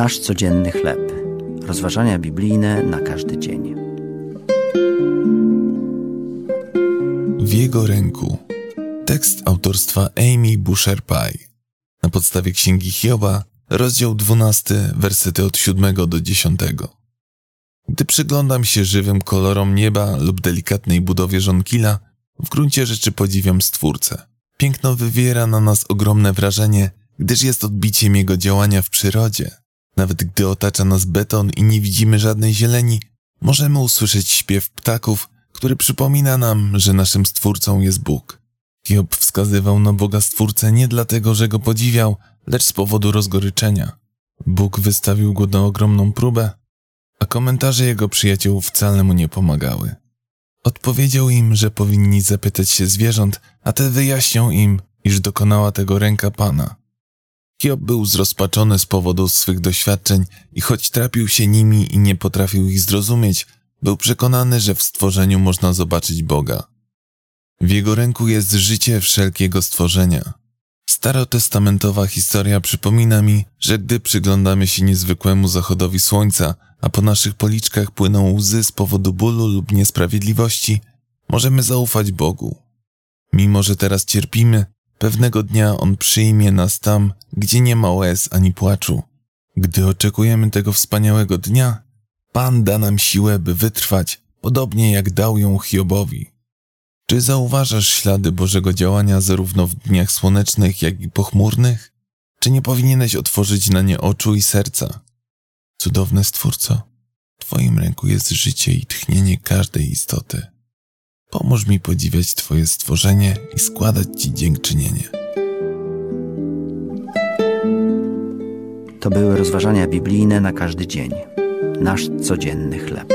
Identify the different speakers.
Speaker 1: Nasz codzienny chleb. Rozważania biblijne na każdy dzień.
Speaker 2: W jego ręku. Tekst autorstwa Amy Busher-Pye. Na podstawie Księgi Hioba, rozdział 12, wersety od 7 do 10. Gdy przyglądam się żywym kolorom nieba lub delikatnej budowie żonkila, w gruncie rzeczy podziwiam Stwórcę. Piękno wywiera na nas ogromne wrażenie, gdyż jest odbiciem jego działania w przyrodzie. Nawet gdy otacza nas beton i nie widzimy żadnej zieleni, możemy usłyszeć śpiew ptaków, który przypomina nam, że naszym Stwórcą jest Bóg. Hiob wskazywał na Boga Stwórcę nie dlatego, że go podziwiał, lecz z powodu rozgoryczenia. Bóg wystawił go na ogromną próbę, a komentarze jego przyjaciół wcale mu nie pomagały. Odpowiedział im, że powinni zapytać się zwierząt, a te wyjaśnią im, iż dokonała tego ręka Pana. Hiob był zrozpaczony z powodu swych doświadczeń i choć trapił się nimi i nie potrafił ich zrozumieć, był przekonany, że w stworzeniu można zobaczyć Boga. W jego ręku jest życie wszelkiego stworzenia. Starotestamentowa historia przypomina mi, że gdy przyglądamy się niezwykłemu zachodowi słońca, a po naszych policzkach płyną łzy z powodu bólu lub niesprawiedliwości, możemy zaufać Bogu. Mimo, że teraz cierpimy, pewnego dnia On przyjmie nas tam, gdzie nie ma łez ani płaczu. Gdy oczekujemy tego wspaniałego dnia, Pan da nam siłę, by wytrwać, podobnie jak dał ją Hiobowi. Czy zauważasz ślady Bożego działania zarówno w dniach słonecznych, jak i pochmurnych? Czy nie powinieneś otworzyć na nie oczu i serca? Cudowny Stwórco, w Twoim ręku jest życie i tchnienie każdej istoty. Pomóż mi podziwiać Twoje stworzenie i składać Ci dziękczynienie.
Speaker 1: To były rozważania biblijne na każdy dzień. Nasz codzienny chleb.